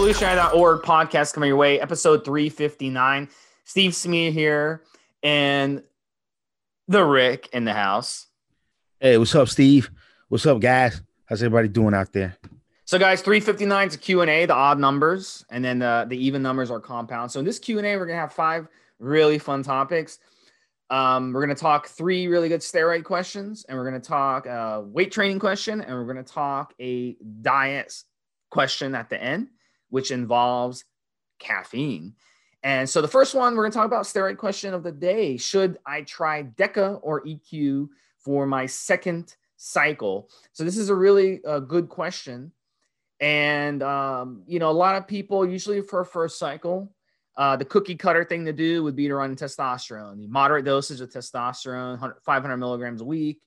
evolutionary.org podcast coming your way, episode 359. Steve Smee here and the Rick in the house. Hey, what's up, Steve? What's up, guys? How's everybody doing out there? So, guys, 359 is a Q&A, the odd numbers, and then the, the even numbers are compound. So, in this Q&A, we're going to have five really fun topics. Um, we're going to talk three really good steroid questions, and we're going to talk a weight training question, and we're going to talk a diet question at the end, which involves caffeine. And so the first one, we're going to talk about steroid question of the day. Should I try DECA or EQ for my second cycle? So this is a really uh, good question. And, um, you know, a lot of people usually for first cycle, uh, the cookie cutter thing to do would be to run testosterone, the moderate dosage of testosterone, 500 milligrams a week.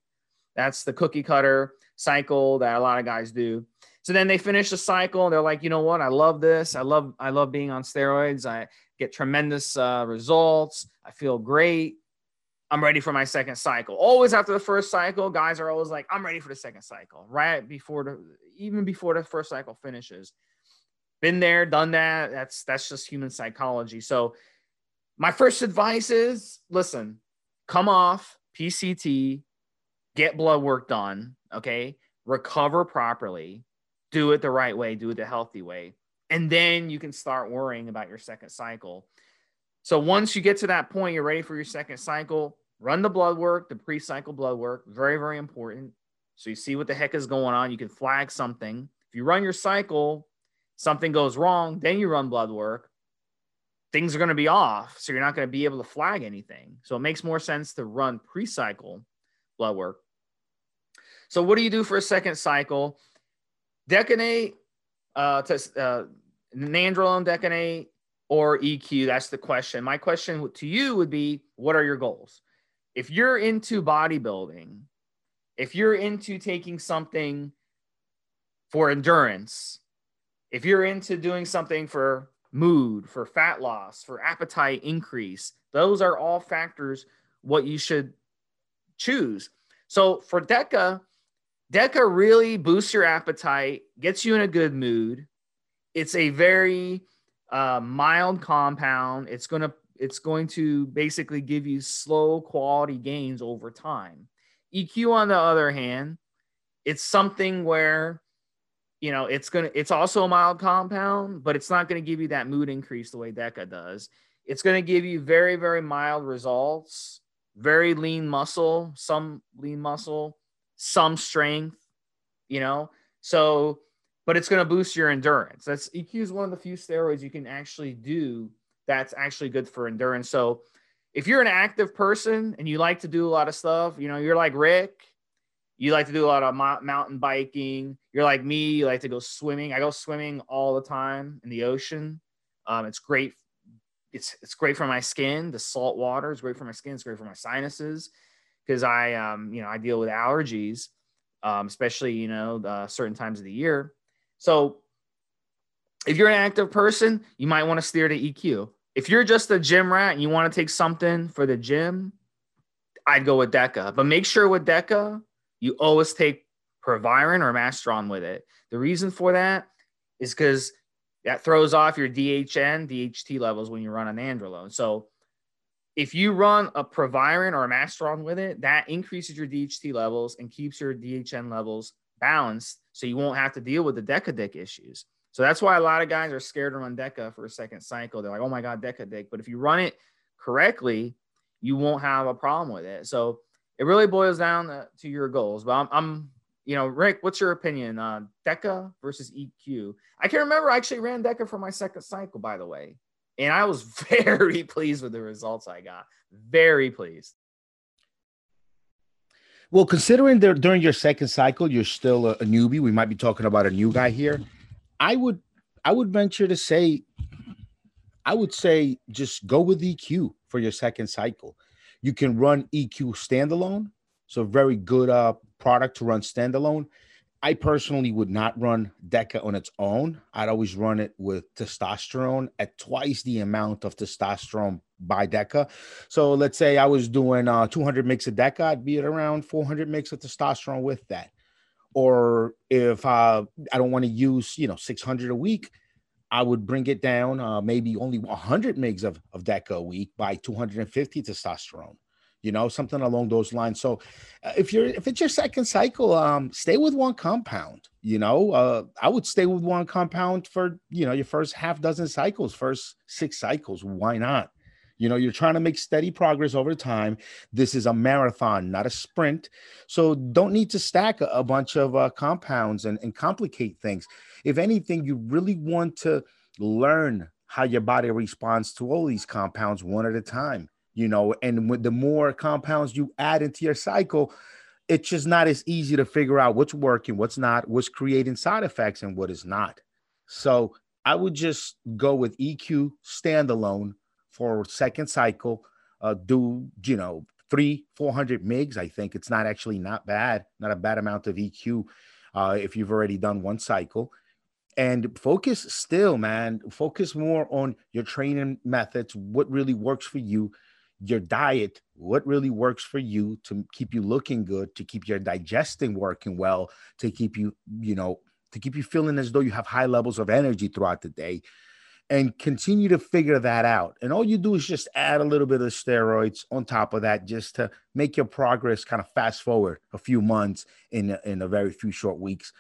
That's the cookie cutter cycle that a lot of guys do. So then they finish the cycle. And they're like, you know what? I love this. I love I love being on steroids. I get tremendous uh, results. I feel great. I'm ready for my second cycle. Always after the first cycle, guys are always like, I'm ready for the second cycle, right before the even before the first cycle finishes. Been there, done that. That's that's just human psychology. So my first advice is listen, come off PCT, get blood work done, okay? Recover properly do it the right way, do it the healthy way. And then you can start worrying about your second cycle. So once you get to that point, you're ready for your second cycle, run the blood work, the pre cycle blood work, very, very important. So you see what the heck is going on. You can flag something. If you run your cycle, something goes wrong, then you run blood work. Things are going to be off. So you're not going to be able to flag anything. So it makes more sense to run pre cycle blood work. So, what do you do for a second cycle? Decanate, uh, to, uh, nandrolone decanate, or EQ? That's the question. My question to you would be what are your goals? If you're into bodybuilding, if you're into taking something for endurance, if you're into doing something for mood, for fat loss, for appetite increase, those are all factors what you should choose. So for DECA, Deca really boosts your appetite, gets you in a good mood. It's a very uh, mild compound. It's gonna it's going to basically give you slow quality gains over time. EQ, on the other hand, it's something where you know it's gonna it's also a mild compound, but it's not gonna give you that mood increase the way Deca does. It's gonna give you very very mild results, very lean muscle, some lean muscle some strength, you know. So, but it's going to boost your endurance. That's EQ is one of the few steroids you can actually do that's actually good for endurance. So, if you're an active person and you like to do a lot of stuff, you know, you're like Rick, you like to do a lot of mountain biking. You're like me, you like to go swimming. I go swimming all the time in the ocean. Um, it's great. It's it's great for my skin. The salt water is great for my skin. It's great for my sinuses because I, um, you know, I deal with allergies, um, especially, you know, the certain times of the year. So if you're an active person, you might want to steer to EQ. If you're just a gym rat and you want to take something for the gym, I'd go with DECA. But make sure with DECA, you always take Proviron or Masteron with it. The reason for that is because that throws off your DHN, DHT levels when you run nandrolone. So if you run a Proviron or a Masteron with it, that increases your DHT levels and keeps your DHN levels balanced. So you won't have to deal with the DECA issues. So that's why a lot of guys are scared to run DECA for a second cycle. They're like, oh my God, DECA But if you run it correctly, you won't have a problem with it. So it really boils down to, your goals. But I'm, I'm, you know, Rick, what's your opinion? Uh, DECA versus EQ? I can remember I actually ran DECA for my second cycle, by the way. And I was very pleased with the results I got. Very pleased. Well, considering that during your second cycle, you're still a, a newbie, we might be talking about a new guy here. I would I would venture to say I would say just go with EQ for your second cycle. You can run EQ standalone, so very good uh, product to run standalone. I personally would not run DECA on its own. I'd always run it with testosterone at twice the amount of testosterone by DECA. So let's say I was doing uh, 200 mix of DECA, I'd be at around 400 mix of testosterone with that. Or if uh, I don't want to use, you know, 600 a week, I would bring it down, uh, maybe only 100 mgs of, of DECA a week by 250 testosterone, you know, something along those lines. So uh, if you're, if it's your second cycle, um, stay with one compound, you know, uh, I would stay with one compound for, you know, your first half dozen cycles, first six cycles. Why not? You know, you're trying to make steady progress over time. This is a marathon, not a sprint. So don't need to stack a, a bunch of uh, compounds and, and complicate things. If anything, you really want to learn how your body responds to all these compounds one at a time. You know, and with the more compounds you add into your cycle, it's just not as easy to figure out what's working, what's not, what's creating side effects, and what is not. So I would just go with EQ standalone for second cycle. Uh, do you know three, four hundred migs I think it's not actually not bad, not a bad amount of EQ uh, if you've already done one cycle. And focus still, man. Focus more on your training methods, what really works for you, your diet, what really works for you to keep you looking good, to keep your digesting working well, to keep you, you know, to keep you feeling as though you have high levels of energy throughout the day and continue to figure that out. And all you do is just add a little bit of steroids on top of that just to make your progress kind of fast forward a few months in in a very few short weeks.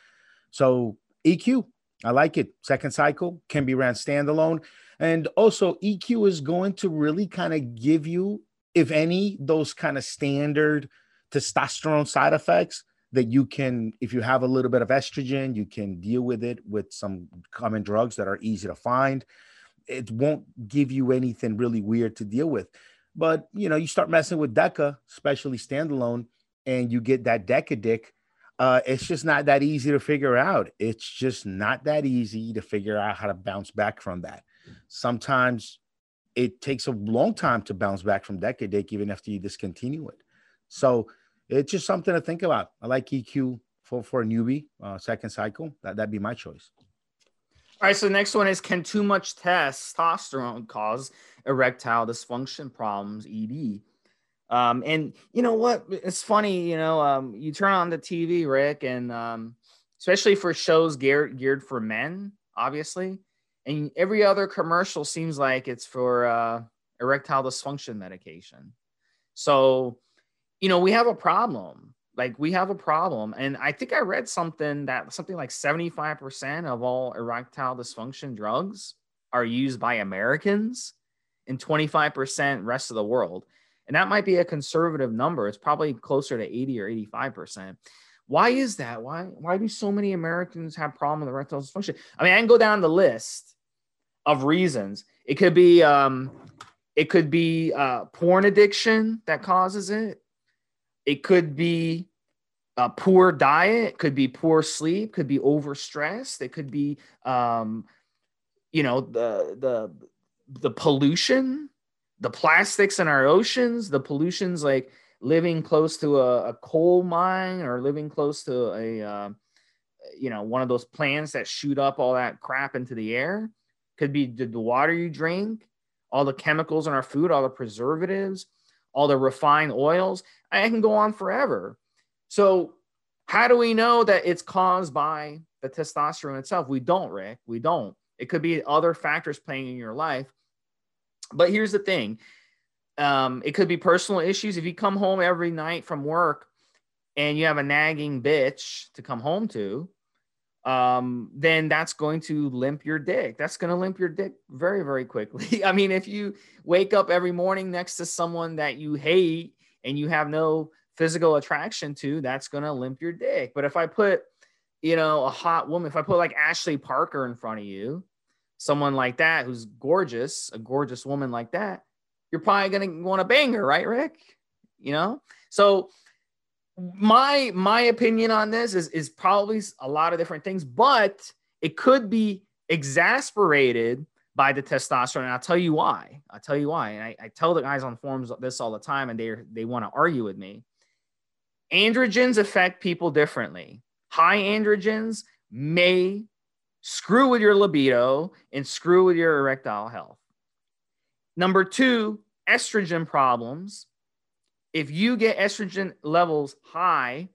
So EQ, I like it. Second cycle can be ran standalone. And also EQ is going to really kind of give you, if any, those kind of standard testosterone side effects that you can, if you have a little bit of estrogen, you can deal with it with some common drugs that are easy to find. It won't give you anything really weird to deal with. But you know, you start messing with DECA, especially standalone, and you get that DECA dick. Uh, it's just not that easy to figure out. It's just not that easy to figure out how to bounce back from that. Sometimes it takes a long time to bounce back from DECA dick, even after you discontinue it. So it's just something to think about. I like EQ for for a newbie, uh, second cycle. That that'd be my choice. All right. So the next one is: Can too much testosterone cause erectile dysfunction problems? ED. Um, and you know what? It's funny. You know, um, you turn on the TV, Rick, and um, especially for shows geared geared for men, obviously, and every other commercial seems like it's for uh, erectile dysfunction medication. So you know, we have a problem. Like we have a problem. And I think I read something that something like 75% of all erectile dysfunction drugs are used by Americans and 25% rest of the world. And that might be a conservative number. It's probably closer to 80 or 85%. Why is that? Why why do so many Americans have problem with erectile dysfunction? I mean, I can go down the list of reasons. It could be um, it could be uh, porn addiction that causes it. It could be a poor diet, could be poor sleep, could be overstressed. It could be, um, you know, the the the pollution, the plastics in our oceans, the pollutions like living close to a, a coal mine or living close to a, uh, you know, one of those plants that shoot up all that crap into the air. Could be the, the water you drink, all the chemicals in our food, all the preservatives, all the refined oils. I can go on forever. So, how do we know that it's caused by the testosterone itself? We don't, Rick. We don't. It could be other factors playing in your life. But here's the thing um, it could be personal issues. If you come home every night from work and you have a nagging bitch to come home to, um, then that's going to limp your dick. That's going to limp your dick very, very quickly. I mean, if you wake up every morning next to someone that you hate and you have no physical attraction to, that's going to limp your dick. But if I put, you know, a hot woman, if I put like Ashley Parker in front of you, someone like that who's gorgeous, a gorgeous woman like that, you're probably going to want to bang her, right, Rick? You know? So, my my opinion on this is is probably a lot of different things, but it could be exasperated by the testosterone. And I'll tell you why. I'll tell you why. And I, I tell the guys on forums this all the time, and they they want to argue with me. Androgens affect people differently. High androgens may screw with your libido and screw with your erectile health. Number two, estrogen problems if you get estrogen levels high,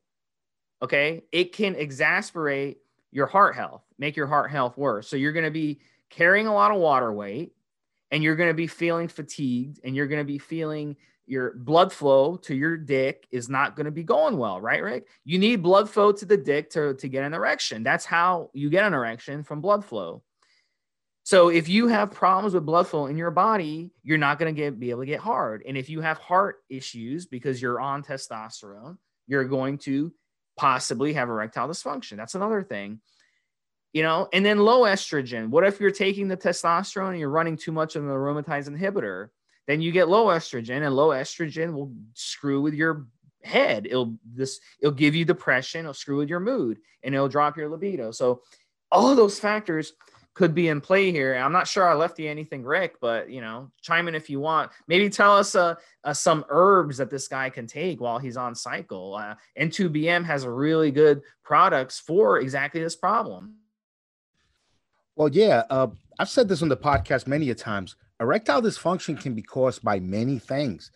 okay, it can exasperate your heart health, make your heart health worse. So you're going to be carrying a lot of water weight and you're going to be feeling fatigued and you're going to be feeling your blood flow to your dick is not going to be going well, right, Rick? You need blood flow to the dick to, to get an erection. That's how you get an erection from blood flow. So if you have problems with blood flow in your body, you're not going to get be able to get hard. And if you have heart issues because you're on testosterone, you're going to possibly have erectile dysfunction. That's another thing. You know, and then low estrogen. What if you're taking the testosterone and you're running too much of an aromatase inhibitor? then you get low estrogen and low estrogen will screw with your head it'll this it'll give you depression it'll screw with your mood and it'll drop your libido so all those factors could be in play here. I'm not sure i left you anything rick but you know chime in if you want. Maybe tell us uh, uh some herbs that this guy can take while he's on cycle. Uh, n2bm has really good products for exactly this problem. Well yeah uh, i've said this on the podcast many a times. Erectile dysfunction can be caused by many things.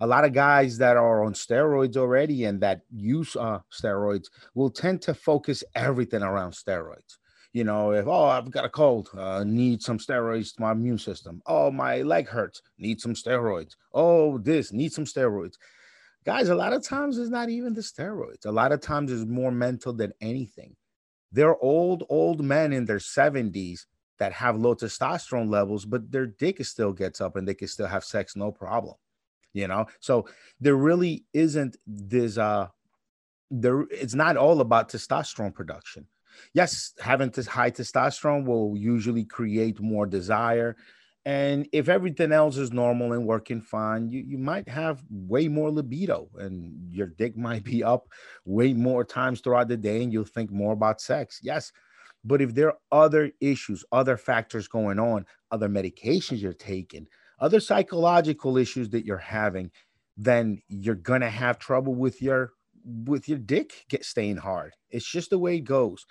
A lot of guys that are on steroids already and that use uh, steroids will tend to focus everything around steroids. You know, if oh I've got a cold, uh, need some steroids to my immune system. Oh my leg hurts, need some steroids. Oh this need some steroids. Guys, a lot of times it's not even the steroids. A lot of times it's more mental than anything. They're old, old men in their 70s that have low testosterone levels, but their dick still gets up and they can still have sex, no problem. You know, so there really isn't this uh there it's not all about testosterone production. Yes, having this high testosterone will usually create more desire. And if everything else is normal and working fine, you, you might have way more libido and your dick might be up way more times throughout the day and you'll think more about sex. Yes, but if there are other issues, other factors going on, other medications you're taking, other psychological issues that you're having, then you're gonna have trouble with your with your dick get staying hard. It's just the way it goes,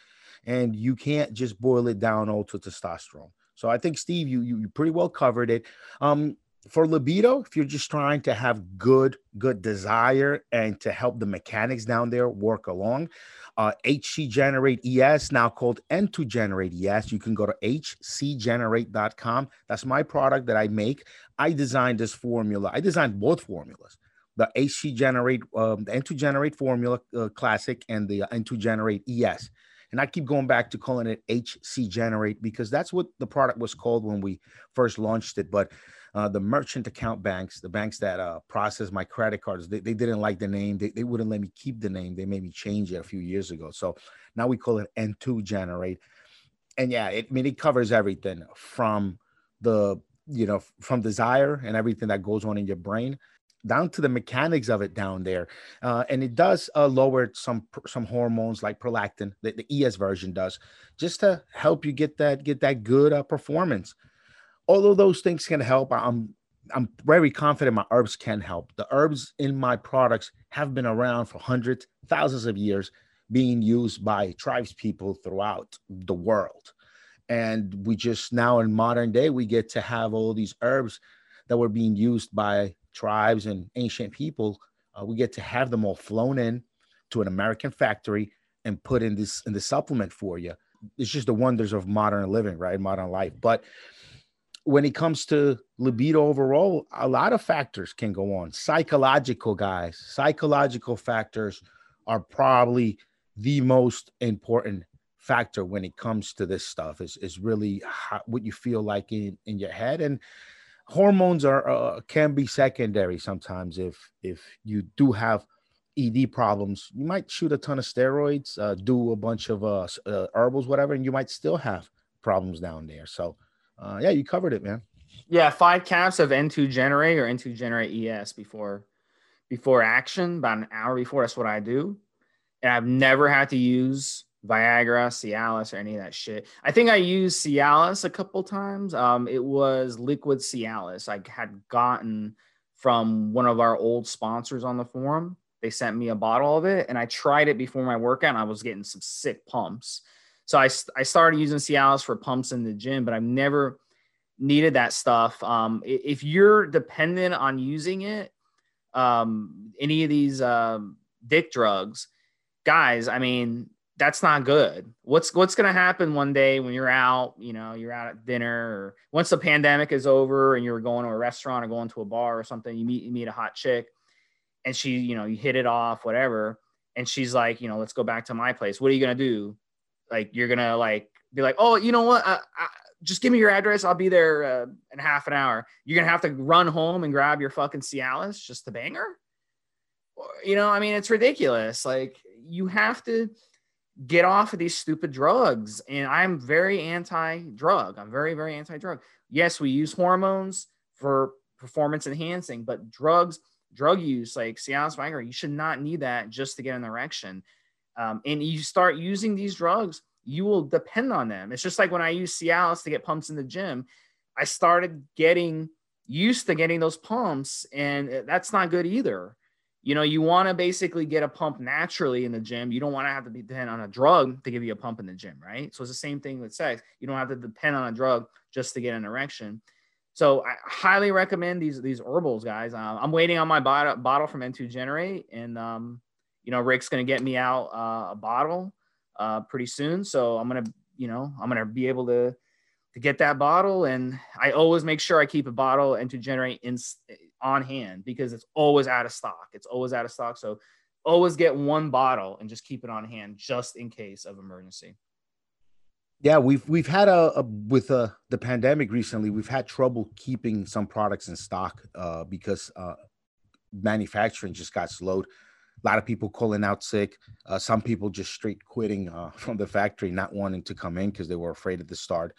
and you can't just boil it down all to testosterone. So I think Steve, you you, you pretty well covered it. Um, for libido, if you're just trying to have good good desire and to help the mechanics down there work along, uh, HC Generate ES, now called N2 Generate ES. You can go to hcgenerate.com. That's my product that I make. I designed this formula. I designed both formulas the HC Generate, um, the N2 Generate formula uh, classic and the N2 Generate ES. And I keep going back to calling it HC Generate because that's what the product was called when we first launched it. But uh, the merchant account banks, the banks that uh, process my credit cards, they, they didn't like the name. They, they wouldn't let me keep the name. They made me change it a few years ago. So now we call it N2 Generate. And yeah, it, I mean, it covers everything from the, you know, from desire and everything that goes on in your brain down to the mechanics of it down there uh, and it does uh, lower some some hormones like prolactin the, the es version does just to help you get that get that good uh, performance although those things can help, I'm I'm very confident my herbs can help. The herbs in my products have been around for hundreds, thousands of years, being used by tribes people throughout the world. And we just now in modern day, we get to have all these herbs that were being used by tribes and ancient people. Uh, we get to have them all flown in to an American factory and put in this in the supplement for you. It's just the wonders of modern living, right? Modern life. But when it comes to libido overall, a lot of factors can go on. Psychological guys, psychological factors are probably the most important factor when it comes to this stuff. Is is really how, what you feel like in in your head, and hormones are uh, can be secondary sometimes. If if you do have ED problems, you might shoot a ton of steroids, uh, do a bunch of uh, uh, herbals, whatever, and you might still have problems down there. So uh, yeah, you covered it, man. Yeah, five caps of N2 Generate or N2 Generate ES before before action, about an hour before. That's what I do, and I've never had to use Viagra, Cialis, or any of that shit. I think I used Cialis a couple times. Um, it was liquid Cialis. I had gotten from one of our old sponsors on the forum. They sent me a bottle of it, and I tried it before my workout, and I was getting some sick pumps. So I, I started using Cialis for pumps in the gym, but I've never needed that stuff. Um, if you're dependent on using it, um, any of these um, dick drugs, guys, I mean, that's not good. What's what's going to happen one day when you're out, you know, you're out at dinner or once the pandemic is over and you're going to a restaurant or going to a bar or something, you meet you meet a hot chick and she, you know, you hit it off whatever and she's like, you know, let's go back to my place. What are you going to do? Like you're going to like be like, "Oh, you know what? I, I, just give me your address. I'll be there uh, in half an hour." You're going to have to run home and grab your fucking Cialis just to bang her? You know, I mean, it's ridiculous. Like you have to get off of these stupid drugs. And I'm very anti drug. I'm very, very anti drug. Yes, we use hormones for performance enhancing, but drugs, drug use like Cialis, Viagra, you should not need that just to get an erection. Um, and you start using these drugs, you will depend on them. It's just like when I use Cialis to get pumps in the gym, I started getting used to getting those pumps, and that's not good either you know, you want to basically get a pump naturally in the gym. You don't want to have to depend on a drug to give you a pump in the gym, right? So it's the same thing with sex. You don't have to depend on a drug just to get an erection. So I highly recommend these these herbals, guys. Uh, I'm waiting on my bottle, bottle from N2 Generate, and um, you know, Rick's gonna get me out uh, a bottle uh, pretty soon. So I'm gonna, you know, I'm gonna be able to to get that bottle, and I always make sure I keep a bottle N2 Generate in on hand because it's always out of stock. It's always out of stock. So always get one bottle and just keep it on hand just in case of emergency. Yeah, we've we've had a, a with uh, the pandemic recently. We've had trouble keeping some products in stock uh, because uh, manufacturing just got slowed. A lot of people calling out sick. Uh, some people just straight quitting uh, from the factory, not wanting to come in because they were afraid of the start.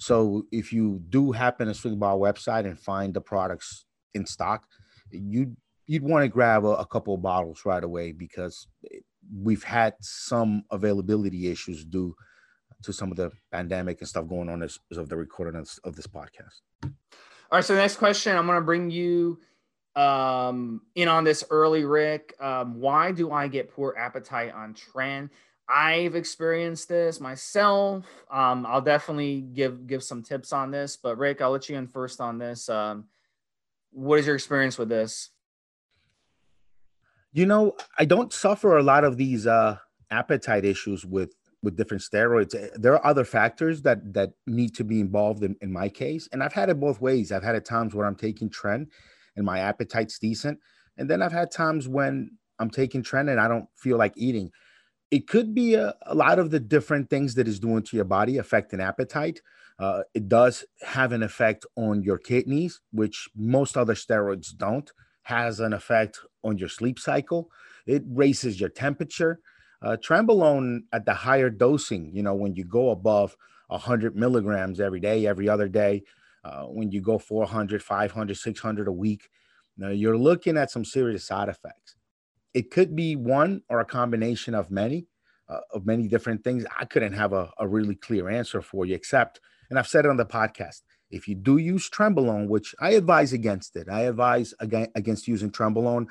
So if you do happen to swing by our website and find the products in stock, you'd you'd want to grab a, a couple of bottles right away because we've had some availability issues due to some of the pandemic and stuff going on as, as of the recording of, this podcast. All right. So next question, I'm going to bring you um, in on this early, Rick. Um, why do I get poor appetite on tren? I've experienced this myself. Um, I'll definitely give give some tips on this, but Rick, I'll let you in first on this. Um, what is your experience with this? You know, I don't suffer a lot of these uh, appetite issues with with different steroids. Eh, there are other factors that that need to be involved in, in my case, and I've had it both ways. I've had it times where I'm taking tren and my appetite's decent, and then I've had times when I'm taking tren and I don't feel like eating. It could be a, a lot of the different things that is doing to your body affecting appetite. Uh, it does have an effect on your kidneys, which most other steroids don't. Has an effect on your sleep cycle. It raises your temperature. Uh, trenbolone at the higher dosing, you know, when you go above 100 milligrams every day, every other day, uh, when you go 400, 500, 600 a week, know, you're looking at some serious side effects. It could be one or a combination of many, uh, of many different things. I couldn't have a, a really clear answer for you, except and I've said it on the podcast. If you do use trenbolone, which I advise against it, I advise against using trenbolone.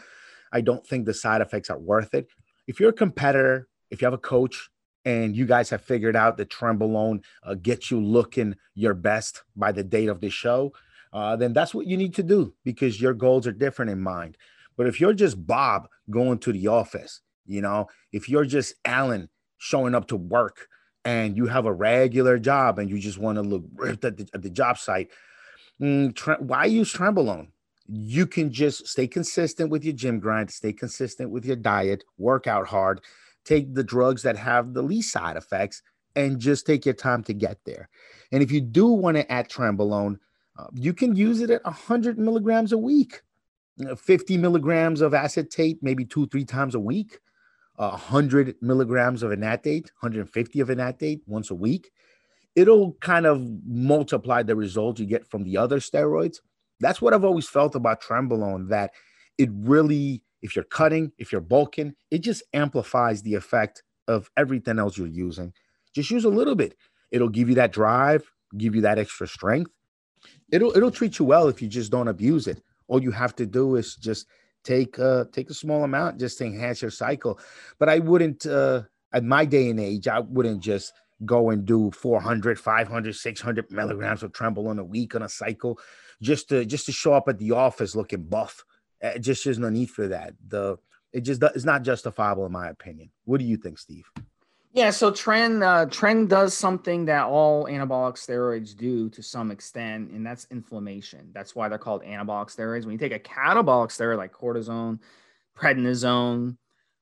I don't think the side effects are worth it. If you're a competitor, if you have a coach, and you guys have figured out that trenbolone uh, gets you looking your best by the date of the show, uh, then that's what you need to do because your goals are different in mind. But if you're just Bob going to the office, you know, if you're just Alan showing up to work, and you have a regular job and you just want to look ripped at the, at the job site, mm, why use Trenbolone? You can just stay consistent with your gym grind, stay consistent with your diet, work out hard, take the drugs that have the least side effects, and just take your time to get there. And if you do want to add Trenbolone, uh, you can use it at 100 milligrams a week, 50 milligrams of acetate, maybe two, three times a week. 100 milligrams of enanthate, 150 of enanthate once a week, it'll kind of multiply the results you get from the other steroids. That's what I've always felt about Trenbolone that it really, if you're cutting, if you're bulking, it just amplifies the effect of everything else you're using. Just use a little bit. It'll give you that drive, give you that extra strength. It'll it'll treat you well if you just don't abuse it. All you have to do is just take uh take a small amount just to enhance your cycle. But i wouldn't uh at my day and age i wouldn't just go and do 400 500 600 milligrams of Trenbolone a week on a cycle just to just to show up at the office looking buff. Uh, just there's no need for that. The it just it's not justifiable in my opinion. What do you think steve Yeah, so tren uh, does something that all anabolic steroids do to some extent, and that's inflammation. That's why they're called anabolic steroids. When you take a catabolic steroid like cortisone, prednisone,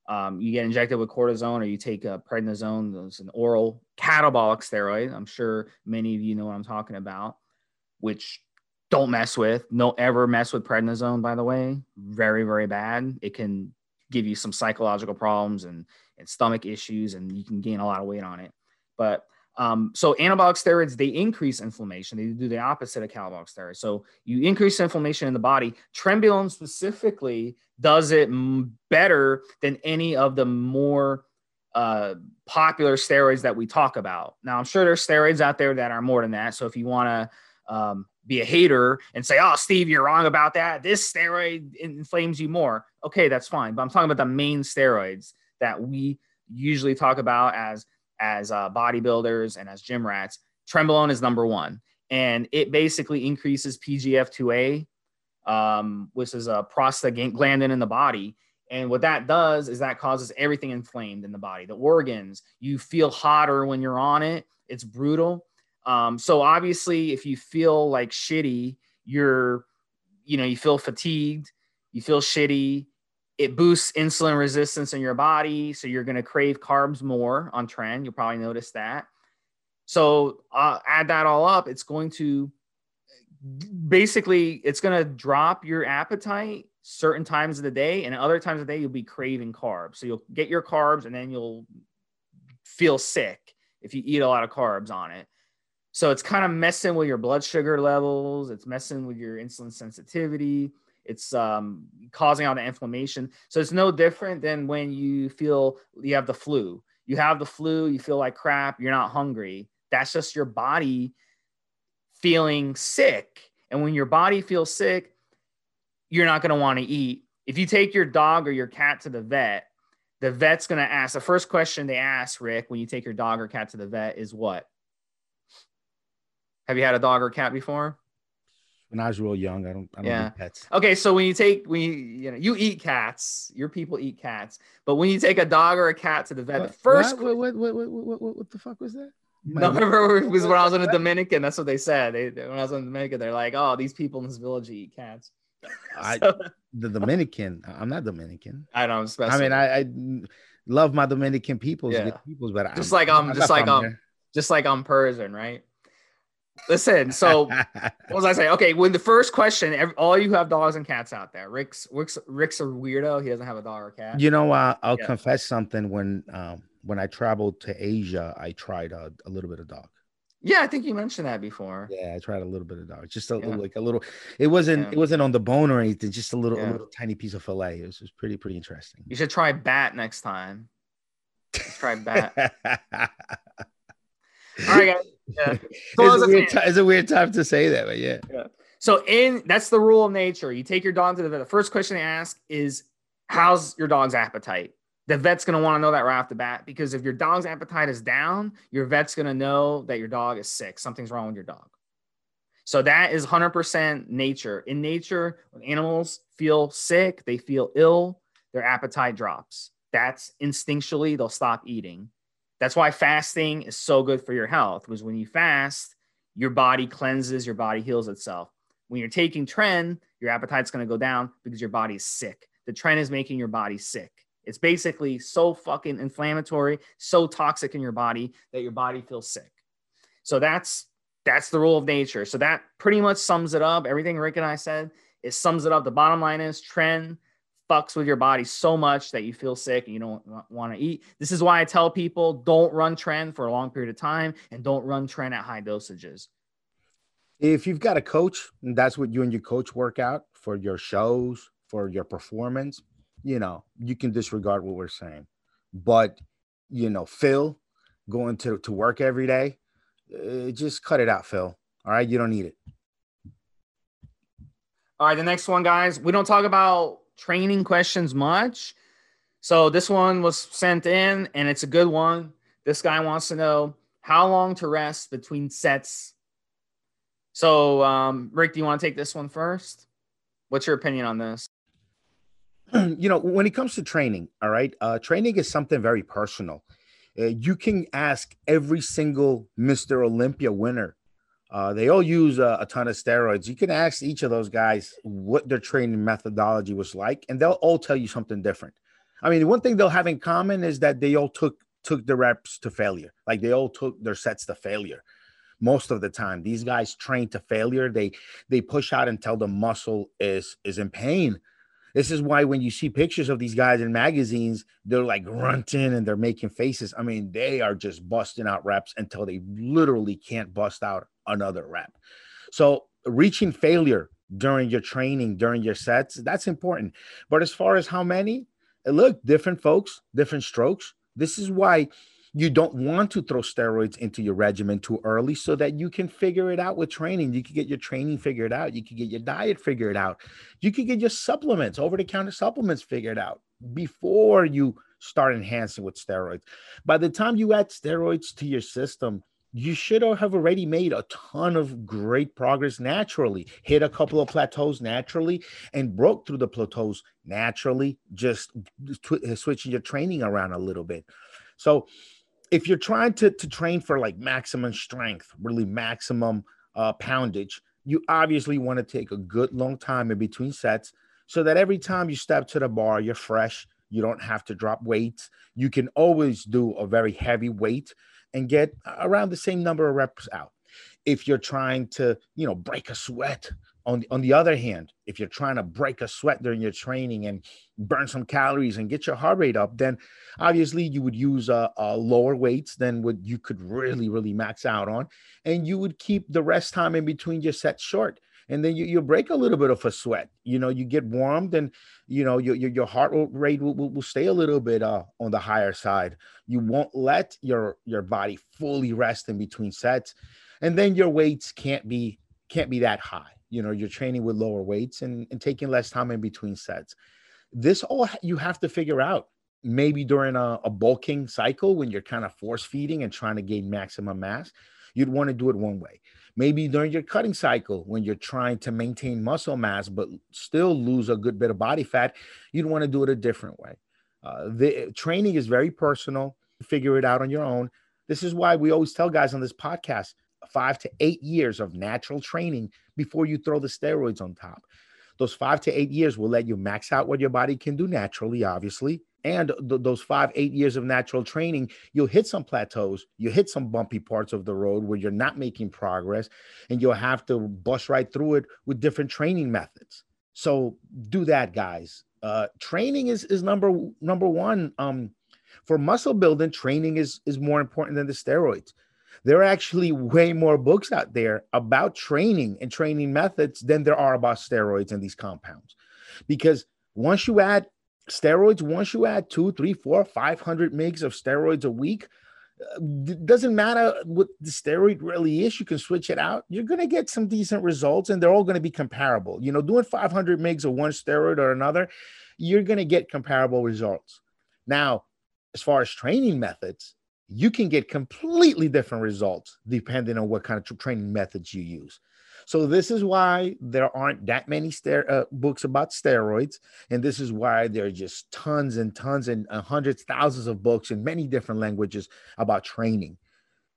um, you get injected with cortisone, or you take a prednisone, it's an oral catabolic steroid. I'm sure many of you know what I'm talking about, which don't mess with. Don't ever mess with prednisone, by the way. Very, very bad. It can give you some psychological problems and, and stomach issues, and you can gain a lot of weight on it. But um, so anabolic steroids, they increase inflammation. They do the opposite of catabolic steroids. So you increase inflammation in the body. Trenbolone specifically does it better than any of the more uh, popular steroids that we talk about. Now, I'm sure there's steroids out there that are more than that. So if you want to um, be a hater and say, "Oh, Steve, you're wrong about that. This steroid inflames you more." Okay, that's fine. But I'm talking about the main steroids that we usually talk about as as uh, bodybuilders and as gym rats. Trenbolone is number one, and it basically increases PGF2A, um, which is a prostaglandin in the body. And what that does is that causes everything inflamed in the body, the organs. You feel hotter when you're on it. It's brutal. Um, so obviously, if you feel like shitty, you're, you know, you feel fatigued, you feel shitty. It boosts insulin resistance in your body, so you're going to crave carbs more on tren. You'll probably notice that. So uh, add that all up, it's going to basically it's going to drop your appetite certain times of the day, and other times of the day you'll be craving carbs. So you'll get your carbs, and then you'll feel sick if you eat a lot of carbs on it. So it's kind of messing with your blood sugar levels. It's messing with your insulin sensitivity. It's um, causing all the inflammation. So it's no different than when you feel you have the flu. You have the flu, you feel like crap, you're not hungry. That's just your body feeling sick. And when your body feels sick, you're not going to want to eat. If you take your dog or your cat to the vet, the vet's going to ask the first question they ask, Rick, when you take your dog or cat to the vet is what? Have you had a dog or cat before? When I was real young, I don't. I don't yeah. pets. Okay, so when you take when you you know you eat cats, your people eat cats, but when you take a dog or a cat to the vet, what, the first what what, what what, what, what, what the fuck was that? no, remember it was when I was in the Dominican. That's what they said. They, when I was in the Dominican, they're like, "Oh, these people in this village eat cats." I, the Dominican. I'm not Dominican. I know. I'm I mean, I, I love my Dominican peoples, yeah. peoples, but just I'm, like um, I'm, I'm um, just like I'm, just like I'm Persian, right? Listen, so what was I saying? Okay, when the first question, every, all you have dogs and cats out there. Rick's Rick's Rick's a weirdo. He doesn't have a dog or cat. You know, uh, I'll yeah. confess something. When um, when I traveled to Asia, I tried a, a, little bit of dog. Yeah, I think you mentioned that before. Yeah, I tried a little bit of dog. Just a yeah. like a little. It wasn't yeah. it wasn't on the bone or anything. Just a little a little tiny piece of fillet. It was, it was pretty pretty interesting. You should try bat next time. Let's try bat. All right, guys. Yeah. It's, a weird t- it's a weird time to say that, but yeah. yeah. So in that's the rule of nature. You take your dog to the vet. The first question they ask is, "How's your dog's appetite?" The vet's going to want to know that right off the bat because if your dog's appetite is down, your vet's going to know that your dog is sick. Something's wrong with your dog. So that is 100% nature. In nature, when animals feel sick, they feel ill, their appetite drops. That's instinctually they'll stop eating. That's why fasting is so good for your health, because when you fast, your body cleanses, your body heals itself. When you're taking tren, your appetite's going to go down because your body's sick. The tren is making your body sick. It's basically so fucking inflammatory, so toxic in your body that your body feels sick. So that's that's the rule of nature. So that pretty much sums it up. Everything Rick and I said, it sums it up. The bottom line is tren fucks with your body so much that you feel sick and you don't want to eat. This is why I tell people don't run tren for a long period of time and don't run tren at high dosages. If you've got a coach and that's what you and your coach work out for your shows, for your performance, you know, you can disregard what we're saying. But, you know, Phil going to, to work every day, uh, just cut it out, Phil. All right. You don't need it. All right. The next one, guys, we don't talk about training questions much. So this one was sent in and it's a good one. This guy wants to know how long to rest between sets. So, um, Rick, do you want to take this one first? What's your opinion on this? You know, when it comes to training, all right, uh, training is something very personal. Uh, you can ask every single Mr. Olympia winner. Uh, they all use a, a, ton of steroids. You can ask each of those guys what their training methodology was like, and they'll all tell you something different. I mean, one thing they'll have in common is that they all took took the reps to failure. Like they all took their sets to failure. Most of the time, these guys train to failure. They they push out until the muscle is is in pain. This is why when you see pictures of these guys in magazines, they're like grunting and they're making faces. I mean, they are just busting out reps until they literally can't bust out another rep. So reaching failure during your training, during your sets, that's important. But as far as how many, eh, look, different folks, different strokes. This is why you don't want to throw steroids into your regimen too early so that you can figure it out with training. You can get your training figured out. You can get your diet figured out. You can get your supplements, over the counter supplements figured out before you start enhancing with steroids. By the time you add steroids to your system, you should have already made a ton of great progress naturally, hit a couple of plateaus naturally, and broke through the plateaus naturally, just switching your training around a little bit. So, if you're trying to, to train for like maximum strength, really maximum uh, poundage, you obviously want to take a good long time in between sets so that every time you step to the bar, you're fresh. You don't have to drop weights. You can always do a very heavy weight and get around the same number of reps out. If you're trying to, you know, break a sweat on the, on the other hand, if you're trying to break a sweat during your training and burn some calories and get your heart rate up, then obviously you would use uh, uh, lower weights than what you could really, really max out on. And you would keep the rest time in between your sets short. And then you, you break a little bit of a sweat. You know, you get warmed and, you know, your, your, your heart rate will, will, will stay a little bit uh, on the higher side. You won't let your, your body fully rest in between sets. And then your weights can't be can't be that high you know you're training with lower weights and, and taking less time in between sets this all you have to figure out maybe during a, a bulking cycle when you're kind of force feeding and trying to gain maximum mass you'd want to do it one way maybe during your cutting cycle when you're trying to maintain muscle mass but still lose a good bit of body fat you'd want to do it a different way uh, the training is very personal figure it out on your own this is why we always tell guys on this podcast five to eight years of natural training before you throw the steroids on top. Those five to eight years will let you max out what your body can do naturally, obviously. And th- those five, eight years of natural training, you'll hit some plateaus, you hit some bumpy parts of the road where you're not making progress, and you'll have to bust right through it with different training methods. So do that, guys. Uh, training is is number number one. Um, for muscle building, training is is more important than the steroids there are actually way more books out there about training and training methods than there are about steroids and these compounds. Because once you add steroids, once you add two, three, four, five hundred mgs of steroids a week, uh, doesn't matter what the steroid really is, you can switch it out. You're going to get some decent results and they're all going to be comparable. You know, doing 500 mgs of one steroid or another, you're going to get comparable results. Now, as far as training methods, you can get completely different results depending on what kind of training methods you use. So this is why there aren't that many ster- uh, books about steroids, and this is why there are just tons and tons and uh, hundreds, thousands of books in many different languages about training,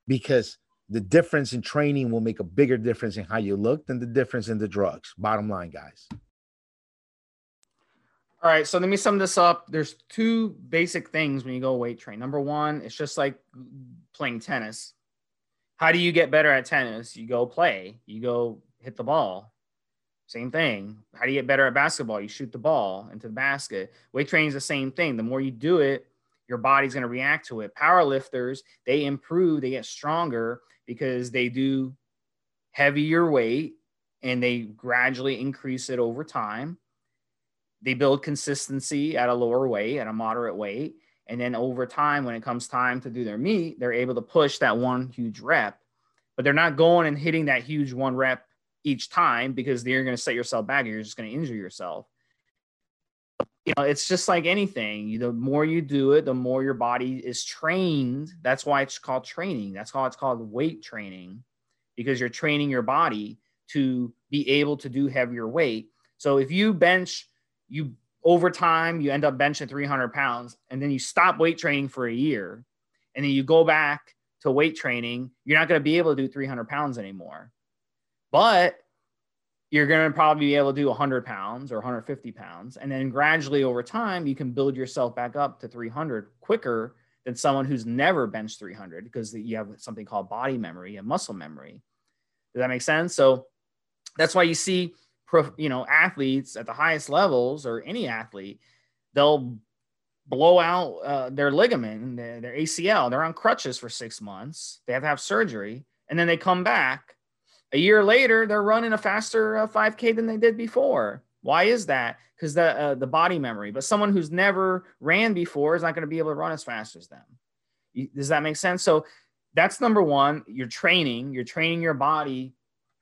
because the difference in training will make a bigger difference in how you look than the difference in the drugs. Bottom line, guys. All right, so let me sum this up. There's two basic things when you go weight train. Number one, it's just like playing tennis. How do you get better at tennis? You go play, you go hit the ball. Same thing. How do you get better at basketball? You shoot the ball into the basket. Weight training is the same thing. The more you do it, your body's going to react to it. Power lifters, they improve, they get stronger because they do heavier weight and they gradually increase it over time they build consistency at a lower weight, at a moderate weight. And then over time, when it comes time to do their meet, they're able to push that one huge rep, but they're not going and hitting that huge one rep each time because you're going to set yourself back and you're just going to injure yourself. You know, it's just like anything. The more you do it, the more your body is trained. That's why it's called training. That's why it's called weight training because you're training your body to be able to do heavier weight. So if you bench you over time you end up benching 300 pounds and then you stop weight training for a year and then you go back to weight training, you're not going to be able to do 300 pounds anymore. But you're going to probably be able to do 100 pounds or 150 pounds. And then gradually over time, you can build yourself back up to 300 quicker than someone who's never benched 300 because you have something called body memory and muscle memory. Does that make sense? So that's why you see, you know, athletes at the highest levels or any athlete, they'll blow out uh, their ligament, their, their ACL. They're on crutches for six months. They have to have surgery, and then they come back a year later, they're running a faster uh, 5K than they did before. Why is that? Because the uh, the body memory. But someone who's never ran before is not going to be able to run as fast as them. Does that make sense? So that's number one. You're training. You're training your body.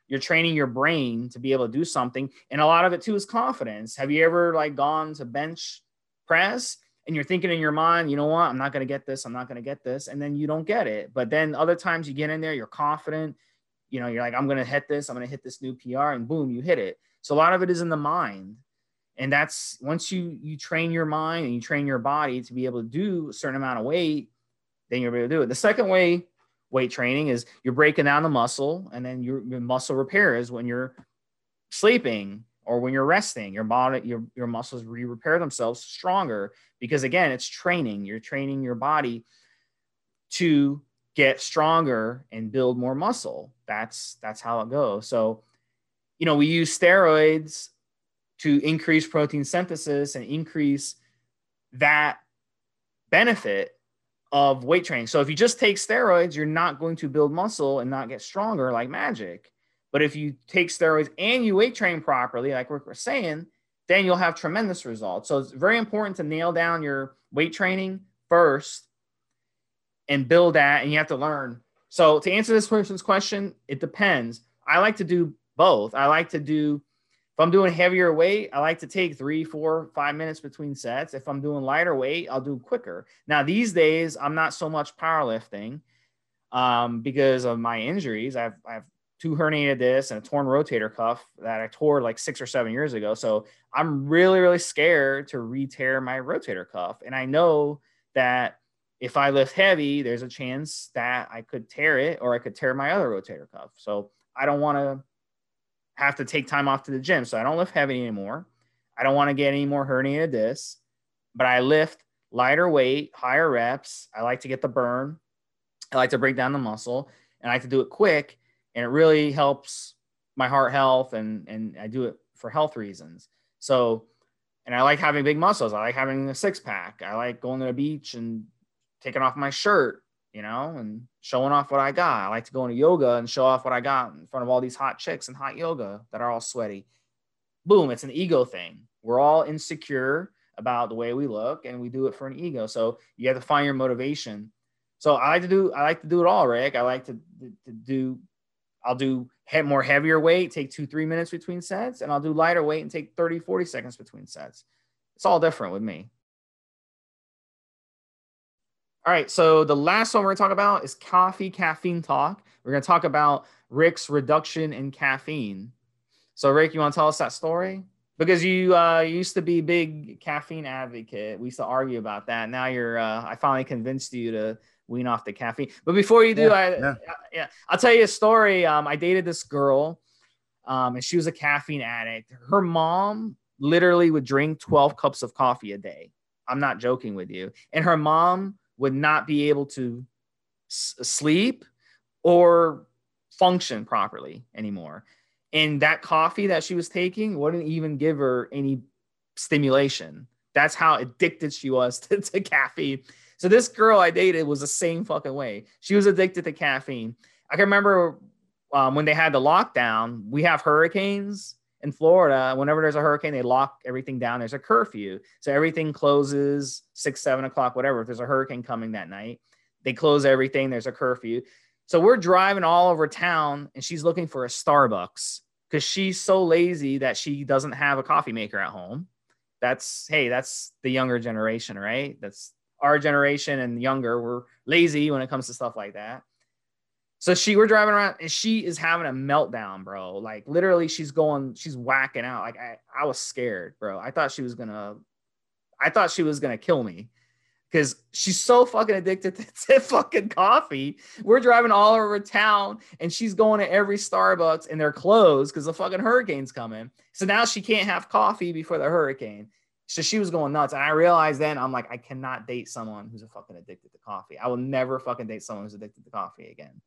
You're training your brain to be able to do something. And a lot of it too is confidence. Have you ever like gone to bench press and you're thinking in your mind, you know what? I'm not going to get this. I'm not going to get this. And then you don't get it. But then other times you get in there, you're confident you know, you're like, I'm going to hit this, I'm going to hit this new PR and boom, you hit it. So a lot of it is in the mind. And that's once you, you train your mind and you train your body to be able to do a certain amount of weight, then you're able to do it. The second way weight training is you're breaking down the muscle and then your, your muscle repair is when you're sleeping or when you're resting, your body, your, your muscles re-repair themselves stronger because again, it's training. You're training your body to get stronger and build more muscle. That's that's how it goes. So, you know, we use steroids to increase protein synthesis and increase that benefit of weight training. So if you just take steroids, you're not going to build muscle and not get stronger like magic. But if you take steroids and you weight train properly, like we're saying, then you'll have tremendous results. So it's very important to nail down your weight training first and build that and you have to learn. So to answer this person's question, it depends. I like to do both. I like to do if I'm doing heavier weight, I like to take three, four, five minutes between sets. If I'm doing lighter weight, I'll do quicker. Now these days, I'm not so much powerlifting um, because of my injuries. I've I've two herniated discs and a torn rotator cuff that I tore like six or seven years ago. So I'm really, really scared to re-tear my rotator cuff. And I know that if I lift heavy, there's a chance that I could tear it or I could tear my other rotator cuff. So I don't want to have to take time off to the gym. So I don't lift heavy anymore. I don't want to get any more herniated discs, but I lift lighter weight, higher reps. I like to get the burn. I like to break down the muscle and I like to do it quick. And it really helps my heart health and, and I do it for health reasons. So, and I like having big muscles. I like having a six pack. I like going to the beach and taking off my shirt, you know, and showing off what I got. I like to go into yoga and show off what I got in front of all these hot chicks and hot yoga that are all sweaty. Boom, it's an ego thing. We're all insecure about the way we look and we do it for an ego. So you have to find your motivation. So I like to do I like to do it all, Rick. I like to, to do I'll do more heavier weight, take two, three minutes between sets, and I'll do lighter weight and take 30, 40 seconds between sets. It's all different with me. All right, so the last one we're gonna talk about is coffee caffeine talk. We're gonna talk about Rick's reduction in caffeine. So, Rick, you want to tell us that story? Because you uh, used to be big caffeine advocate. We used to argue about that. Now you're. Uh, I finally convinced you to wean off the caffeine. But before you do, yeah, I yeah. yeah. I'll tell you a story. Um, I dated this girl, um, and she was a caffeine addict. Her mom literally would drink 12 cups of coffee a day. I'm not joking with you. And her mom would not be able to s- sleep or function properly anymore. And that coffee that she was taking wouldn't even give her any stimulation. That's how addicted she was to, to caffeine. So this girl I dated was the same fucking way. She was addicted to caffeine. I can remember um, when they had the lockdown. We have hurricanes in Florida, whenever there's a hurricane, they lock everything down. There's a curfew. So everything closes six, seven o'clock, whatever. If there's a hurricane coming that night, they close everything. There's a curfew. So we're driving all over town and she's looking for a Starbucks because she's so lazy that she doesn't have a coffee maker at home. That's, hey, that's the younger generation, right? That's our generation and younger. We're lazy when it comes to stuff like that. So she, we're driving around and she is having a meltdown, bro. Like literally, she's going, she's whacking out. Like I, I was scared, bro. I thought she was gonna, I thought she was gonna kill me because she's so fucking addicted to, to, fucking coffee. We're driving all over town and she's going to every Starbucks and they're closed because the fucking hurricane's coming. So now she can't have coffee before the hurricane. So she was going nuts. And I realized then I'm like, I cannot date someone who's a fucking addicted to coffee. I will never fucking date someone who's addicted to coffee again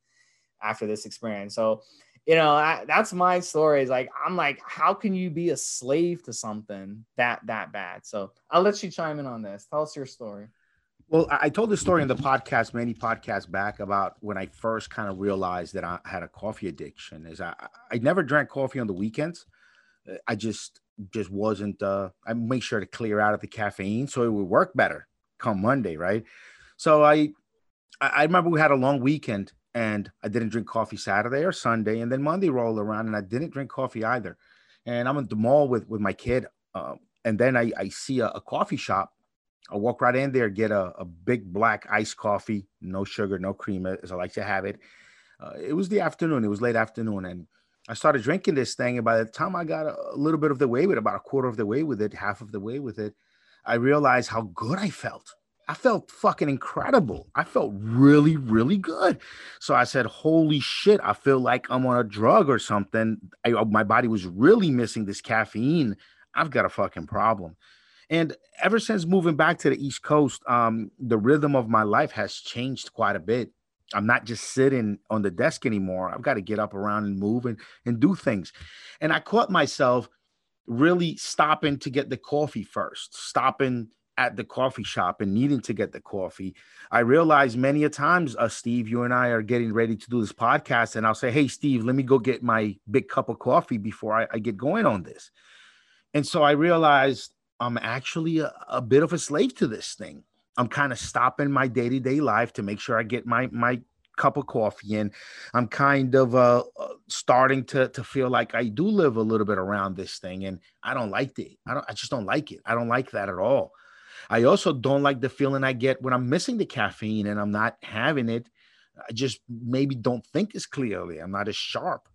after this experience. So, you know, I, that's my story. Is like, I'm like, how can you be a slave to something that that bad? So I'll let you chime in on this. Tell us your story. Well, I told the story in the podcast many podcasts back about when I first kind of realized that I had a coffee addiction. Is I I never drank coffee on the weekends. I just just wasn't. Uh, I make sure to clear out of the caffeine so it would work better come Monday, right? So I I remember we had a long weekend and I didn't drink coffee Saturday or Sunday, and then Monday rolled around and I didn't drink coffee either. And I'm at the mall with with my kid, uh, and then I I see a, a coffee shop I walk right in there, get a, a big black iced coffee, no sugar, no cream, as I like to have it. Uh, it was the afternoon, it was late afternoon, and I started drinking this thing. And by the time I got a, a little bit of the way with it, about a quarter of the way with it, half of the way with it, I realized how good I felt. I felt fucking incredible. I felt really, really good. So I said, "Holy shit! I feel like I'm on a drug or something. I, my body was really missing this caffeine. I've got a fucking problem." And ever since moving back to the East Coast, um, the rhythm of my life has changed quite a bit. I'm not just sitting on the desk anymore. I've got to get up around and move and, and do things. And I caught myself really stopping to get the coffee first, stopping at the coffee shop and needing to get the coffee. I realized many a times, uh, Steve, you and I are getting ready to do this podcast, and I'll say, Hey, Steve, let me go get my big cup of coffee before I, I get going on this. And so I realized I'm actually a, a bit of a slave to this thing. I'm kind of stopping my day to day life to make sure I get my my cup of coffee and I'm kind of uh, uh, starting to to feel like I do live a little bit around this thing, and I don't like it. I don't. I just don't like it. I don't like that at all. I also don't like the feeling I get when I'm missing the caffeine and I'm not having it. I just maybe don't think as clearly. I'm not as sharp.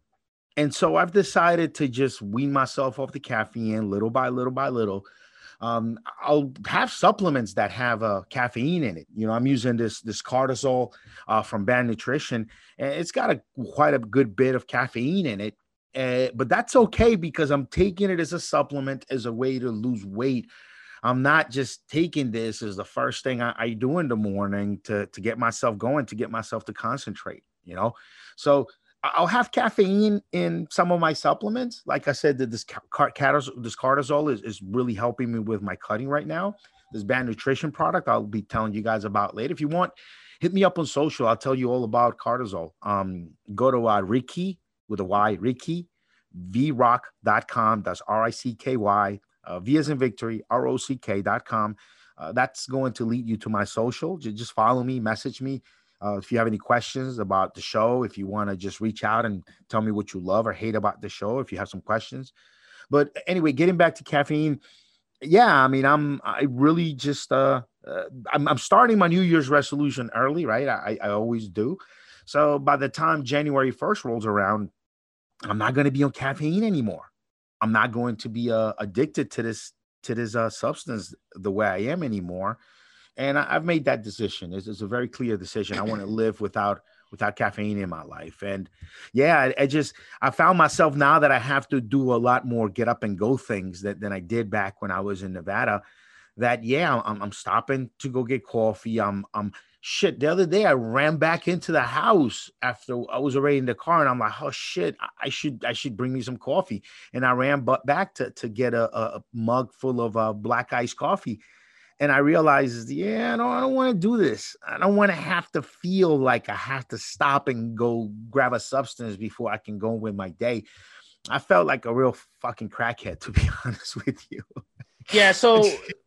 And so I've decided to just wean myself off the caffeine little by little by little um, I'll have supplements that have uh, caffeine in it. You know, I'm using this this cortisol uh, from Bad Nutrition, and it's got a quite a good bit of caffeine in it. Uh, but that's okay because I'm taking it as a supplement, as a way to lose weight. I'm not just taking this as the first thing I, I do in the morning to to get myself going, to get myself to concentrate. You know, so I'll have caffeine in some of my supplements. Like I said, that this cortisol, this cortisol is, is really helping me with my cutting right now. This bad nutrition product I'll be telling you guys about later. If you want, hit me up on social. I'll tell you all about cortisol. Um, go to uh, Ricky with a Y, Ricky, vrock.com. That's R I C K Y, uh, V as in victory, R O C K.com. Uh, that's going to lead you to my social. Just follow me, message me. Uh, if you have any questions about the show, if you want to just reach out and tell me what you love or hate about the show, if you have some questions. But anyway, getting back to caffeine, yeah, I mean, I'm I really just uh, uh I'm, I'm starting my New Year's resolution early, right? I, I always do. So by the time January 1st rolls around, I'm not going to be on caffeine anymore. I'm not going to be uh, addicted to this to this uh, substance the way I am anymore and I, have made that decision. It's, it's, a very clear decision. I want to live without without caffeine in my life, and yeah, I, I, just I found myself now that I have to do a lot more get up and go things that than I did back when I was in Nevada. That yeah, I'm, I'm stopping to go get coffee. I'm I'm shit. The other day I ran back into the house after I was already in the car, and I'm like, oh shit, I should I should bring me some coffee. And I ran but back to to get a, a mug full of uh, black iced coffee and I realized, yeah, no, I don't want to do this. I don't want to have to feel like I have to stop and go grab a substance before I can go with my day. I felt like a real fucking crackhead, to be honest with you. Yeah. So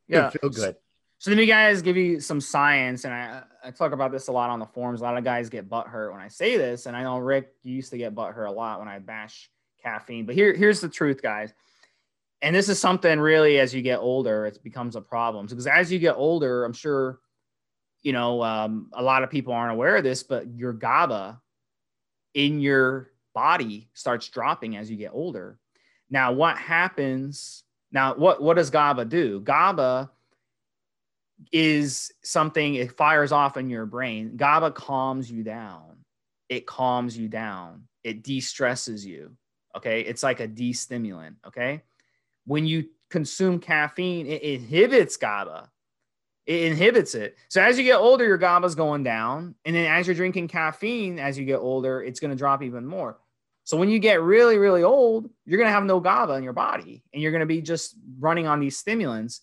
yeah, feel good. So let me guys give you some science, and I, I talk about this a lot on the forums. A lot of guys get butt hurt when I say this, and I know Rick you used to get butt hurt a lot when I bash caffeine. But here, here's the truth, guys and this is something really as you get older it becomes a problem because as you get older i'm sure you know um, a lot of people aren't aware of this but your gaba in your body starts dropping as you get older now what happens now what what does gaba do gaba is something it fires off in your brain. GABA calms you down. It calms you down. It de-stresses you. Okay. It's like a de-stimulant. Okay. When you consume caffeine, it inhibits GABA. It inhibits it. So as you get older, your GABA is going down. And then as you're drinking caffeine, as you get older, it's going to drop even more. So when you get really, really old, you're going to have no GABA in your body and you're going to be just running on these stimulants.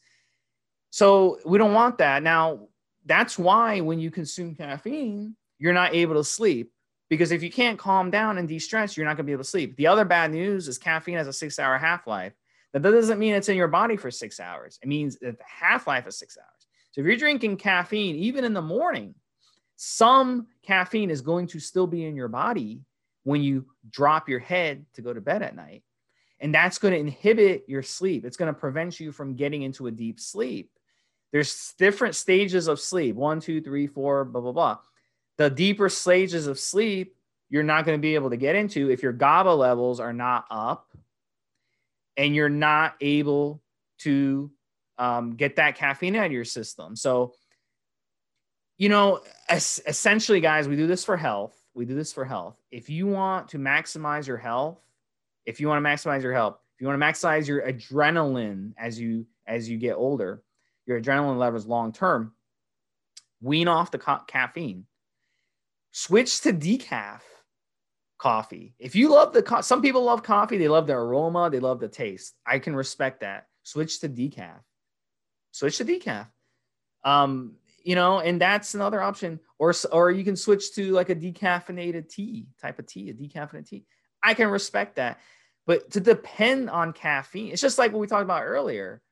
So we don't want that. Now, that's why when you consume caffeine, you're not able to sleep because if you can't calm down and de-stress, you're not going to be able to sleep. The other bad news is caffeine has a six-hour half-life. That doesn't mean it's in your body for six hours. It means that the half-life is six hours. So if you're drinking caffeine, even in the morning, some caffeine is going to still be in your body when you drop your head to go to bed at night. And that's going to inhibit your sleep. It's going to prevent you from getting into a deep sleep. There's different stages of sleep one, two, three, four, blah, blah, blah. The deeper stages of sleep, you're not going to be able to get into if your GABA levels are not up and you're not able to um, get that caffeine out of your system. So, you know, essentially, guys, we do this for health we do this for health. If you want to maximize your health, if you want to maximize your health, if you want to maximize your adrenaline as you as you get older, your adrenaline levels long term, wean off the ca- caffeine. Switch to decaf coffee. If you love the co- some people love coffee, they love the aroma, they love the taste. I can respect that. Switch to decaf. Switch to decaf. Um, you know, and that's another option. Or or you can switch to like a decaffeinated tea type of tea, a decaffeinated tea. I can respect that. But to depend on caffeine, it's just like what we talked about earlier.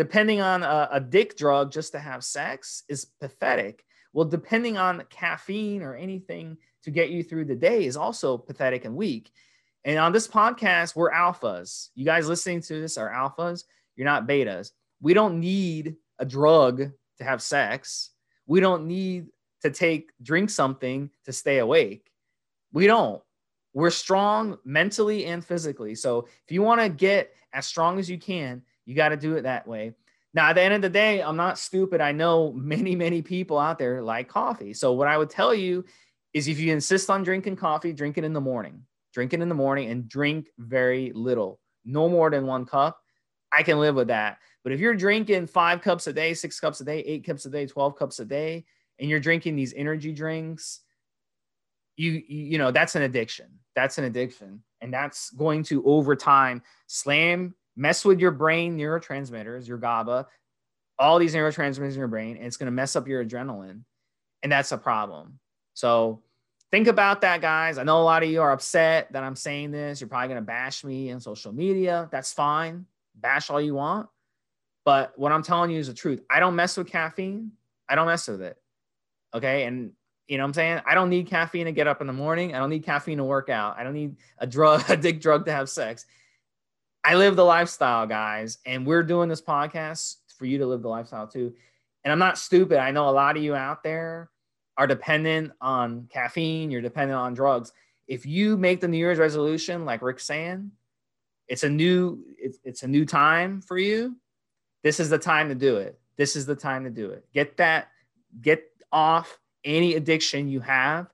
Depending on a, a dick drug just to have sex is pathetic. Well, depending on caffeine or anything to get you through the day is also pathetic and weak. And on this podcast, we're alphas. You guys listening to this are alphas. You're not betas. We don't need a drug to have sex. We don't need to take drink something to stay awake. We don't. We're strong mentally and physically. So if you want to get as strong as you can, you got to do it that way. Now, at the end of the day, I'm not stupid. I know many, many people out there like coffee. So what I would tell you is if you insist on drinking coffee, drink it in the morning. Drink it in the morning and drink very little, no more than one cup. I can live with that. But if you're drinking five cups a day, six cups a day, eight cups a day, 12 cups a day, and you're drinking these energy drinks, you, you know, that's an addiction. That's an addiction. And that's going to over time slam, mess with your brain neurotransmitters, your GABA, all these neurotransmitters in your brain, and it's going to mess up your adrenaline. And that's a problem. So think about that, guys. I know a lot of you are upset that I'm saying this. You're probably going to bash me on social media. That's fine. Bash all you want. But what I'm telling you is the truth. I don't mess with caffeine. I don't mess with it. Okay. And you know what I'm saying? I don't need caffeine to get up in the morning. I don't need caffeine to work out. I don't need a drug, a dick drug to have sex. I live the lifestyle, guys. And we're doing this podcast for you to live the lifestyle too. And I'm not stupid. I know a lot of you out there are dependent on caffeine, you're dependent on drugs. If you make the New Year's resolution, like Rick's saying, it's a new it's, it's a new time for you this is the time to do it. This is the time to do it. Get that, get off any addiction you have,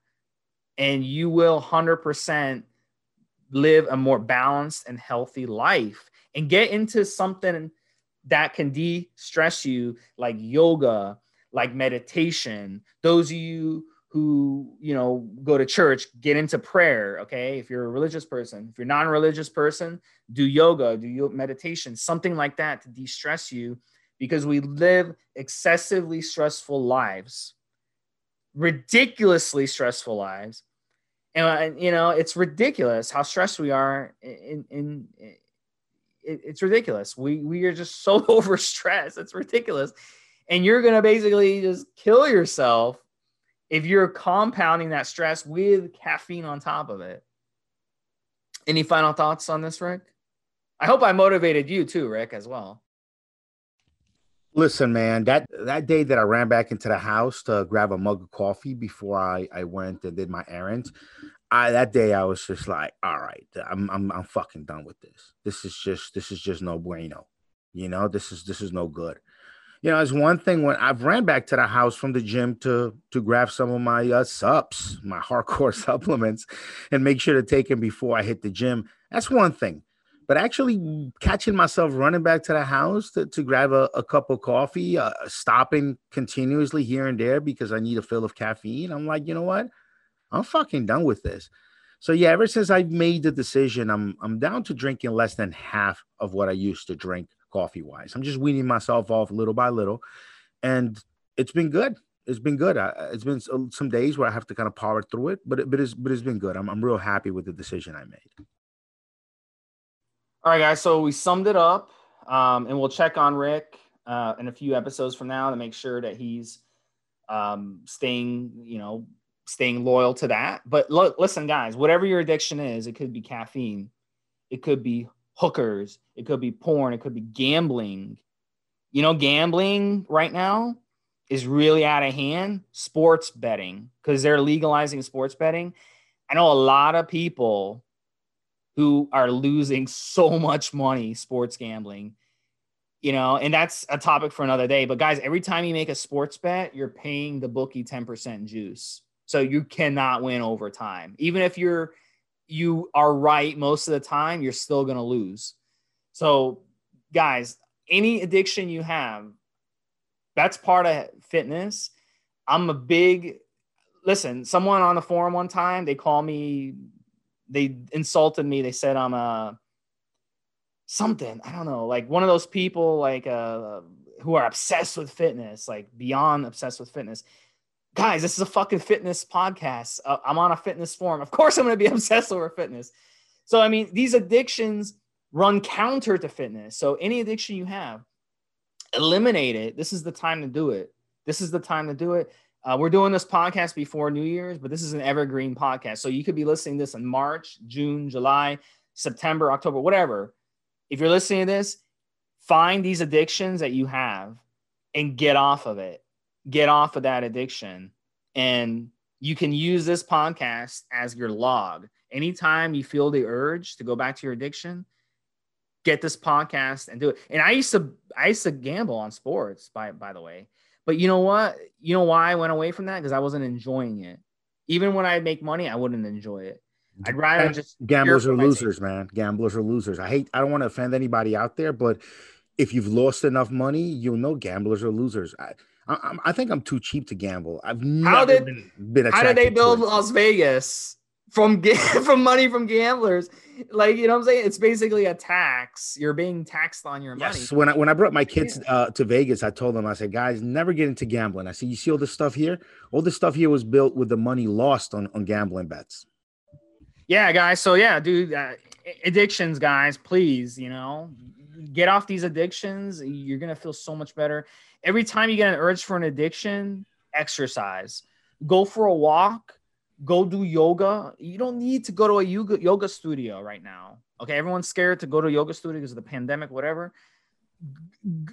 and you will 100% live a more balanced and healthy life and get into something that can de stress you, like yoga, like meditation. Those of you who you know go to church get into prayer okay if you're a religious person if you're non religious person do yoga do meditation something like that to de-stress you because we live excessively stressful lives ridiculously stressful lives Uh, and you know it's ridiculous how stressed we are in, in, in it's ridiculous we we are just so overstressed it's ridiculous and you're gonna basically just kill yourself if you're compounding that stress with caffeine on top of it. Any final thoughts on this, Rick? I hope I motivated you too, Rick, as well. Listen, man, that that day that I ran back into the house to grab a mug of coffee before I, I went and did my errands, I that day I was just like, all right, I'm I'm I'm fucking done with this. This is just this is just no bueno. You know, this is this is no good you know, it's one thing when I've ran back to the house from the gym to to grab some of my uh, sups, my hardcore supplements, and make sure to take them before I hit the gym. That's one thing. But actually catching myself running back to the house to, to grab a, a cup of coffee, uh, stopping continuously here and there because I need a fill of caffeine, I'm like, you know what? I'm fucking done with this. So yeah, ever since I made the decision, I'm I'm down to drinking less than half of what I used to drink coffee wise. I'm just weaning myself off little by little, and it's been good. It's been good. I, it's been some days where I have to kind of power through it, but it, but it's but it's been good. I'm I'm real happy with the decision I made. All right, guys. So we summed it up, um, and we'll check on Rick uh, in a few episodes from now to make sure that he's um, staying, you know, staying loyal to that. But look, listen, guys, whatever your addiction is, it could be caffeine, it could be hookers, it could be porn, it could be gambling. You know, gambling right now is really out of hand. Sports betting, because they're legalizing sports betting. I know a lot of people who are losing so much money sports gambling you know, and that's a topic for another day. But guys, every time you make a sports bet, you're paying the bookie 10% juice. So you cannot win over time. Even if you're you are right most of the time, you're still going to lose. So guys, any addiction you have, that's part of fitness. I'm a big listen, someone on the forum one time, they call me they insulted me. They said I'm a something, I don't know, like one of those people like uh who are obsessed with fitness, like beyond obsessed with fitness guys, this is a fucking fitness podcast. Uh, I'm on a fitness forum. Of course, I'm going to be obsessed over fitness. So, I mean, these addictions run counter to fitness. So, any addiction you have, eliminate it. This is the time to do it. This is the time to do it. Uh, we're doing this podcast before New Year's, but this is an evergreen podcast. So, you could be listening to this in March, June, July, September, October, whatever. If you're listening to this, find these addictions that you have and get off of it get off of that addiction. And you can use this podcast as your log. Anytime you feel the urge to go back to your addiction, get this podcast and do it. And I used to I used to gamble on sports by by the way. But you know what? You know why I went away from that? Because I wasn't enjoying it. Even when I make money, I wouldn't enjoy it. I'd rather just gamblers are losers, man. Gamblers are losers. I hate I don't want to offend anybody out there, but if you've lost enough money, you'll know gamblers are losers. I, I, I think I'm too cheap to gamble. I've never how did, been, been How did they build Las Vegas from from money from gamblers? Like you know what I'm saying? It's basically a tax. You're being taxed on your money. Yes. When I when I brought my kids uh, to Vegas, I told them I said, guys, never get into gambling. I said, you see all this stuff here? All this stuff here was built with the money lost on on gambling bets. Yeah, guys. So yeah, dude, uh, addictions, guys. Please, you know, get off these addictions. You're gonna feel so much better every time you get an urge for an addiction, exercise. Go for a walk, go do yoga. You don't need to go to a yoga, yoga studio right now. Okay, everyone's scared to go to a yoga studio because of the pandemic, whatever.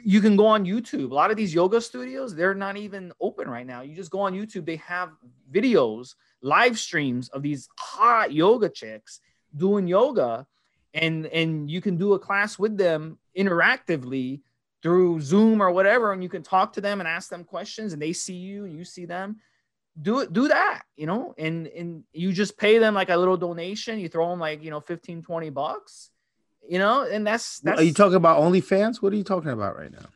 You can go on YouTube. A lot of these yoga studios, they're not even open right now. You just go on YouTube, they have videos, live streams of these hot yoga chicks doing yoga and and you can do a class with them interactively through Zoom or whatever, and you can talk to them and ask them questions, and they see you and you see them. Do it, do that, you know, and and you just pay them like a little donation. You throw them like you know 15, 20 bucks, you know, and that's that's. Are you talking about OnlyFans? What are you talking about right now?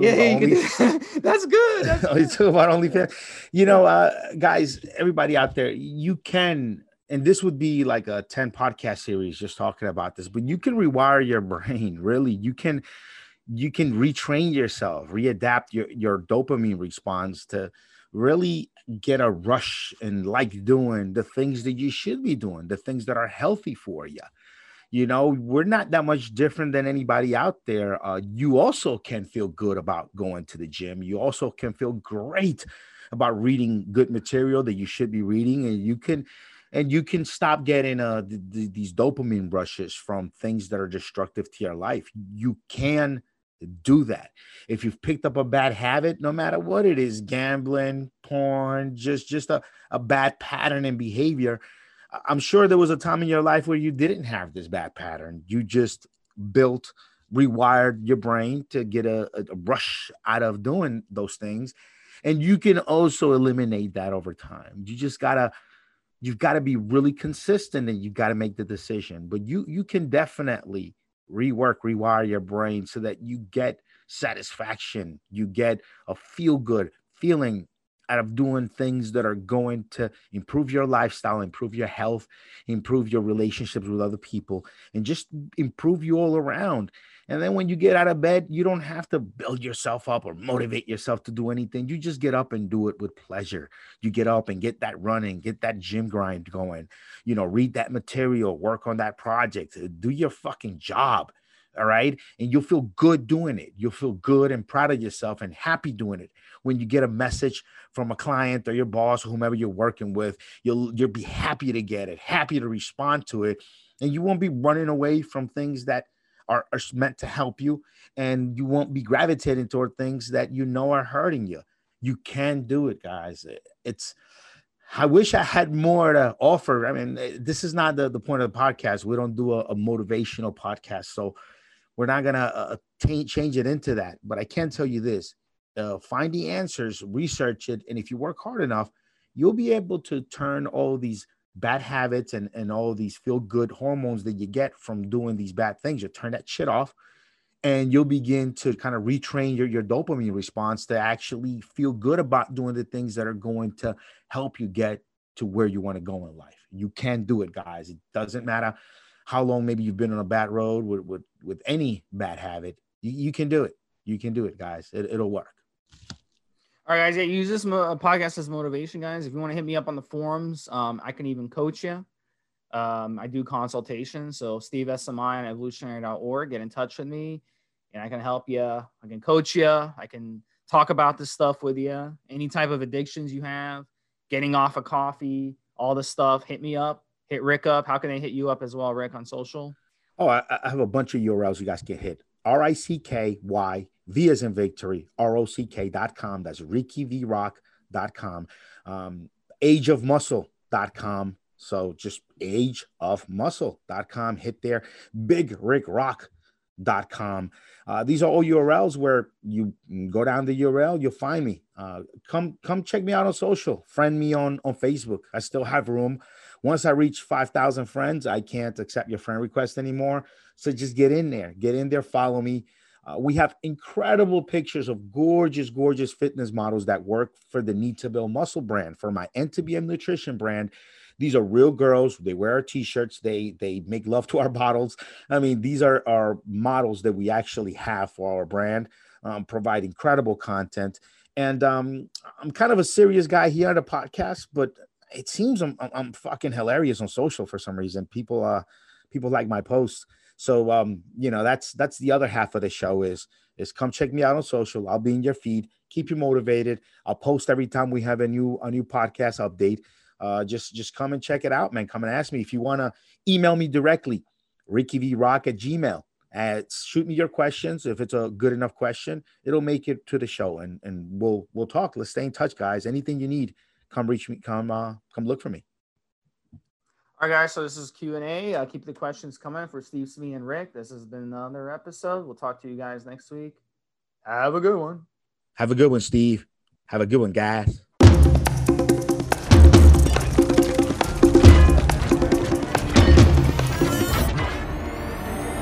yeah, only... that's good. That's good. you talk about OnlyFans. You know, uh, guys, everybody out there, you can, and this would be like a 10 podcast series just talking about this, but you can rewire your brain. Really, you can you can retrain yourself, readapt your, your dopamine response to really get a rush and like doing the things that you should be doing, the things that are healthy for you. You know, we're not that much different than anybody out there. Uh, you also can feel good about going to the gym. You also can feel great about reading good material that you should be reading, and you can and you can stop getting uh, th- th- these dopamine rushes from things that are destructive to your life. You can do that. If you've picked up a bad habit, no matter what it is, gambling, porn, just just a, a bad pattern and behavior, I'm sure there was a time in your life where you didn't have this bad pattern. You just built rewired your brain to get a, a rush out of doing those things. And you can also eliminate that over time. You just gotta you've got to be really consistent and you've got to make the decision. But you you can definitely rework, rewire your brain so that you get satisfaction, you get a feel good feeling out of doing things that are going to improve your lifestyle, improve your health, improve your relationships with other people, and just improve you all around. And then when you get out of bed, you don't have to build yourself up or motivate yourself to do anything. You just get up and do it with pleasure. You get up and get that running, get that gym grind going, you know, read that material, work on that project, uh, do your fucking job. All right. And you'll feel good doing it. You'll feel good and proud of yourself and happy doing it. When you get a message from a client or your boss or whomever you're working with, you'll you'll be happy to get it, happy to respond to it. And you won't be running away from things that are, are meant to help you. And you won't be gravitating toward things that you know are hurting you. You can do it, guys. It's I wish I had more to offer. I mean, this is not the, the point of the podcast. We don't do a, a motivational podcast. So we're not going to uh, t- change it into that. But I can tell you this uh, find the answers, research it. And if you work hard enough, you'll be able to turn all these bad habits and, and all these feel good hormones that you get from doing these bad things. You turn that shit off and you'll begin to kind of retrain your, your dopamine response to actually feel good about doing the things that are going to help you get to where you want to go in life. You can do it, guys. It doesn't matter how long maybe you've been on a bad road with with, with any bad habit. You, you can do it. You can do it, guys. It, it'll work. All right, guys. Yeah, use this mo- podcast as motivation, guys. If you want to hit me up on the forums, um, I can even coach you. Um, I do consultations. So Steve SMI on evolutionary.org. Get in touch with me, and I can help you. I can coach you. I can talk about this stuff with you. Any type of addictions you have, getting off of coffee, all this stuff. Hit me up hit Rick up? How can they hit you up as well, Rick, on social? Oh, I, I have a bunch of URLs you guys can hit. R I C K Y V as in victory, R O C K.com. That's RickyVRock.com. Um, ageofmuscle.com. So just ageofmuscle.com. Hit there. Big Rick dot com. Uh, these are all URLs where you go down the URL, you'll find me. Uh, come come check me out on social. Friend me on on Facebook. I still have room. Once I reach 5,000 friends, I can't accept your friend request anymore. So just get in there, get in there, follow me. Uh, we have incredible pictures of gorgeous, gorgeous fitness models that work for the Need to Build Muscle brand, for my NTBM Nutrition brand. These are real girls. They wear our t-shirts. They they make love to our bottles. I mean, these are our models that we actually have for our brand. Um, provide incredible content. And um, I'm kind of a serious guy here on the podcast, but it seems I'm, I'm fucking hilarious on social for some reason. People uh people like my posts. So um, you know, that's that's the other half of the show is is come check me out on social. I'll be in your feed, keep you motivated. I'll post every time we have a new a new podcast update. Uh just just come and check it out, man. Come and ask me if you want to email me directly, ricky rickyvrock at gmail. Uh, shoot me your questions. If it's a good enough question, it'll make it to the show and and we'll we'll talk. Let's stay in touch, guys. Anything you need come reach me, come uh, come look for me. All right, guys. So this is Q and A. Uh, keep the questions coming for Steve, Smee, and Rick. This has been another episode. We'll talk to you guys next week. Have a good one. Have a good one, Steve. Have a good one, guys.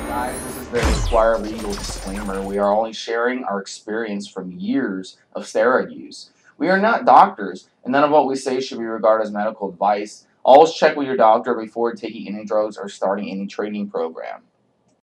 Guys, this is the required legal disclaimer. We are only sharing our experience from years of steroid use. We are not doctors, and none of what we say should be regarded as medical advice. Always check with your doctor before taking any drugs or starting any training program.